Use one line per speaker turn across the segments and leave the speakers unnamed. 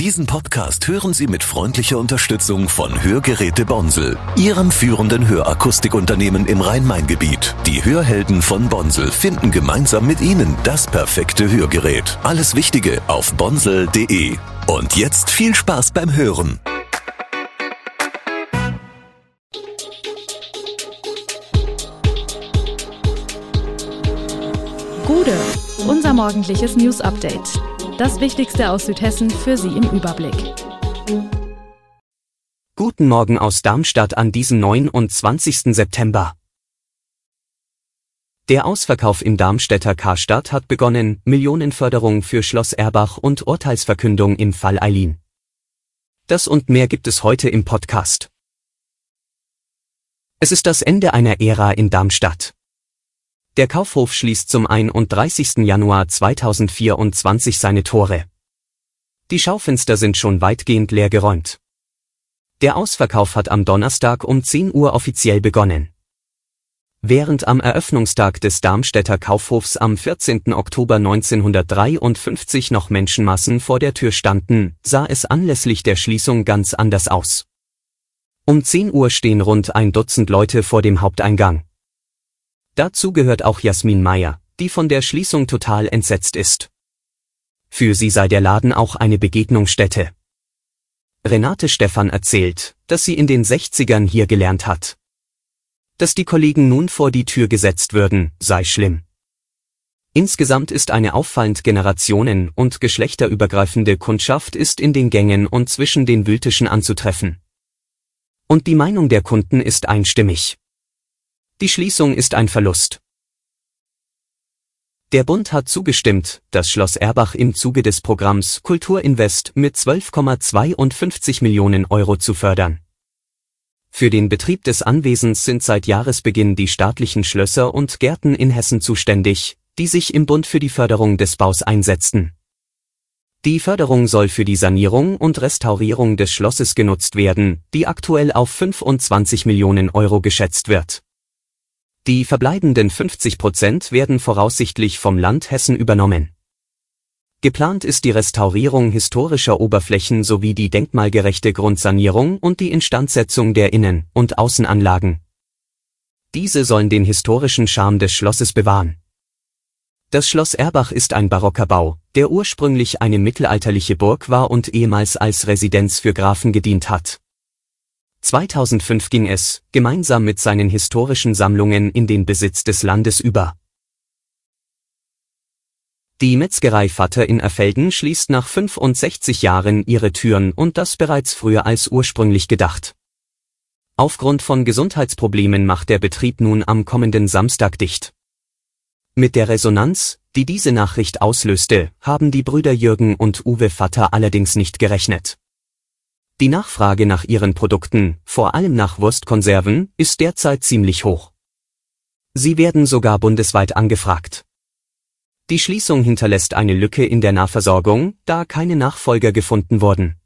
Diesen Podcast hören Sie mit freundlicher Unterstützung von Hörgeräte Bonsel, Ihrem führenden Hörakustikunternehmen im Rhein-Main-Gebiet. Die Hörhelden von Bonsel finden gemeinsam mit Ihnen das perfekte Hörgerät. Alles Wichtige auf bonsel.de. Und jetzt viel Spaß beim Hören.
Gude, unser morgendliches News Update. Das Wichtigste aus Südhessen für Sie im Überblick.
Guten Morgen aus Darmstadt an diesem 29. September. Der Ausverkauf im Darmstädter Karstadt hat begonnen, Millionenförderung für Schloss Erbach und Urteilsverkündung im Fall Eileen. Das und mehr gibt es heute im Podcast. Es ist das Ende einer Ära in Darmstadt. Der Kaufhof schließt zum 31. Januar 2024 seine Tore. Die Schaufenster sind schon weitgehend leer geräumt. Der Ausverkauf hat am Donnerstag um 10 Uhr offiziell begonnen. Während am Eröffnungstag des Darmstädter Kaufhofs am 14. Oktober 1953 noch Menschenmassen vor der Tür standen, sah es anlässlich der Schließung ganz anders aus. Um 10 Uhr stehen rund ein Dutzend Leute vor dem Haupteingang. Dazu gehört auch Jasmin Meyer, die von der Schließung total entsetzt ist. Für sie sei der Laden auch eine Begegnungsstätte. Renate Stephan erzählt, dass sie in den 60ern hier gelernt hat. Dass die Kollegen nun vor die Tür gesetzt würden, sei schlimm. Insgesamt ist eine auffallend generationen- und geschlechterübergreifende Kundschaft ist in den Gängen und zwischen den Wültischen anzutreffen. Und die Meinung der Kunden ist einstimmig. Die Schließung ist ein Verlust. Der Bund hat zugestimmt, das Schloss Erbach im Zuge des Programms Kulturinvest mit 12,52 Millionen Euro zu fördern. Für den Betrieb des Anwesens sind seit Jahresbeginn die staatlichen Schlösser und Gärten in Hessen zuständig, die sich im Bund für die Förderung des Baus einsetzten. Die Förderung soll für die Sanierung und Restaurierung des Schlosses genutzt werden, die aktuell auf 25 Millionen Euro geschätzt wird. Die verbleibenden 50 Prozent werden voraussichtlich vom Land Hessen übernommen. Geplant ist die Restaurierung historischer Oberflächen sowie die denkmalgerechte Grundsanierung und die Instandsetzung der Innen- und Außenanlagen. Diese sollen den historischen Charme des Schlosses bewahren. Das Schloss Erbach ist ein barocker Bau, der ursprünglich eine mittelalterliche Burg war und ehemals als Residenz für Grafen gedient hat. 2005 ging es, gemeinsam mit seinen historischen Sammlungen in den Besitz des Landes über. Die Metzgerei Vater in Erfelden schließt nach 65 Jahren ihre Türen und das bereits früher als ursprünglich gedacht. Aufgrund von Gesundheitsproblemen macht der Betrieb nun am kommenden Samstag dicht. Mit der Resonanz, die diese Nachricht auslöste, haben die Brüder Jürgen und Uwe Vater allerdings nicht gerechnet. Die Nachfrage nach ihren Produkten, vor allem nach Wurstkonserven, ist derzeit ziemlich hoch. Sie werden sogar bundesweit angefragt. Die Schließung hinterlässt eine Lücke in der Nahversorgung, da keine Nachfolger gefunden wurden.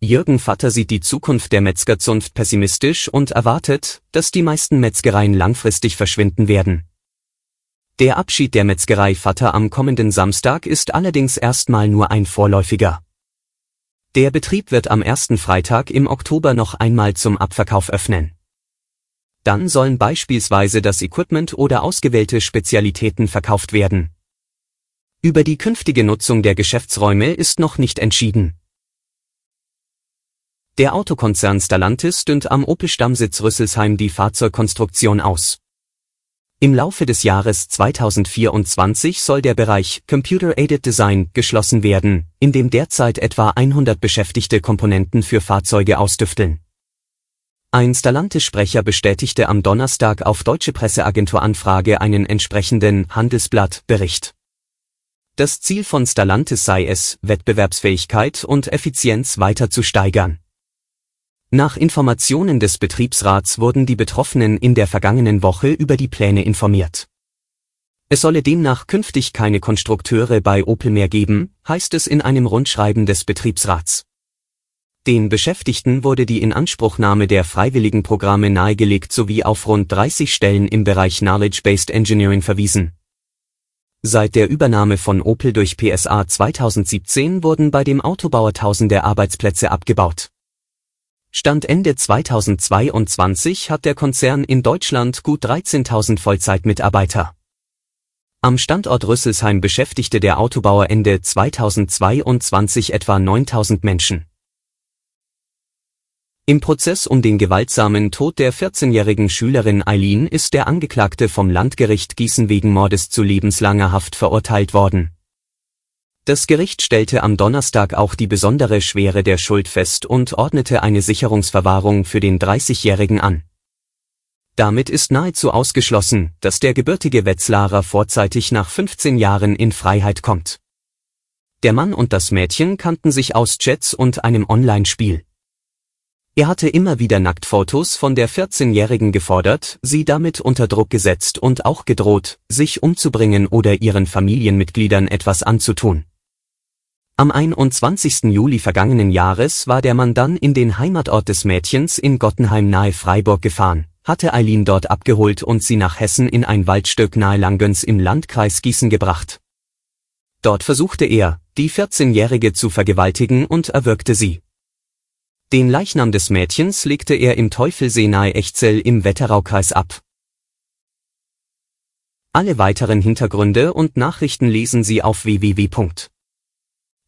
Jürgen Vatter sieht die Zukunft der Metzgerzunft pessimistisch und erwartet, dass die meisten Metzgereien langfristig verschwinden werden. Der Abschied der Metzgerei Vatter am kommenden Samstag ist allerdings erstmal nur ein vorläufiger. Der Betrieb wird am ersten Freitag im Oktober noch einmal zum Abverkauf öffnen. Dann sollen beispielsweise das Equipment oder ausgewählte Spezialitäten verkauft werden. Über die künftige Nutzung der Geschäftsräume ist noch nicht entschieden. Der Autokonzern Stellantis dünnt am Opel-Stammsitz Rüsselsheim die Fahrzeugkonstruktion aus. Im Laufe des Jahres 2024 soll der Bereich Computer-Aided Design geschlossen werden, in dem derzeit etwa 100 Beschäftigte Komponenten für Fahrzeuge ausdüfteln. Ein Stellantis-Sprecher bestätigte am Donnerstag auf deutsche Presseagentur Anfrage einen entsprechenden Handelsblatt-Bericht. Das Ziel von Stellantis sei es, Wettbewerbsfähigkeit und Effizienz weiter zu steigern. Nach Informationen des Betriebsrats wurden die Betroffenen in der vergangenen Woche über die Pläne informiert. Es solle demnach künftig keine Konstrukteure bei Opel mehr geben, heißt es in einem Rundschreiben des Betriebsrats. Den Beschäftigten wurde die Inanspruchnahme der freiwilligen Programme nahegelegt sowie auf rund 30 Stellen im Bereich Knowledge-Based Engineering verwiesen. Seit der Übernahme von Opel durch PSA 2017 wurden bei dem Autobauer tausende Arbeitsplätze abgebaut. Stand Ende 2022 hat der Konzern in Deutschland gut 13.000 Vollzeitmitarbeiter. Am Standort Rüsselsheim beschäftigte der Autobauer Ende 2022 etwa 9.000 Menschen. Im Prozess um den gewaltsamen Tod der 14-jährigen Schülerin Eileen ist der Angeklagte vom Landgericht Gießen wegen Mordes zu lebenslanger Haft verurteilt worden. Das Gericht stellte am Donnerstag auch die besondere Schwere der Schuld fest und ordnete eine Sicherungsverwahrung für den 30-Jährigen an. Damit ist nahezu ausgeschlossen, dass der gebürtige Wetzlarer vorzeitig nach 15 Jahren in Freiheit kommt. Der Mann und das Mädchen kannten sich aus Chats und einem Online-Spiel. Er hatte immer wieder Nacktfotos von der 14-Jährigen gefordert, sie damit unter Druck gesetzt und auch gedroht, sich umzubringen oder ihren Familienmitgliedern etwas anzutun. Am 21. Juli vergangenen Jahres war der Mann dann in den Heimatort des Mädchens in Gottenheim nahe Freiburg gefahren, hatte Eileen dort abgeholt und sie nach Hessen in ein Waldstück nahe Langgöns im Landkreis Gießen gebracht. Dort versuchte er, die 14-Jährige zu vergewaltigen und erwürgte sie. Den Leichnam des Mädchens legte er im Teufelsee nahe Echzell im Wetteraukreis ab. Alle weiteren Hintergründe und Nachrichten lesen Sie auf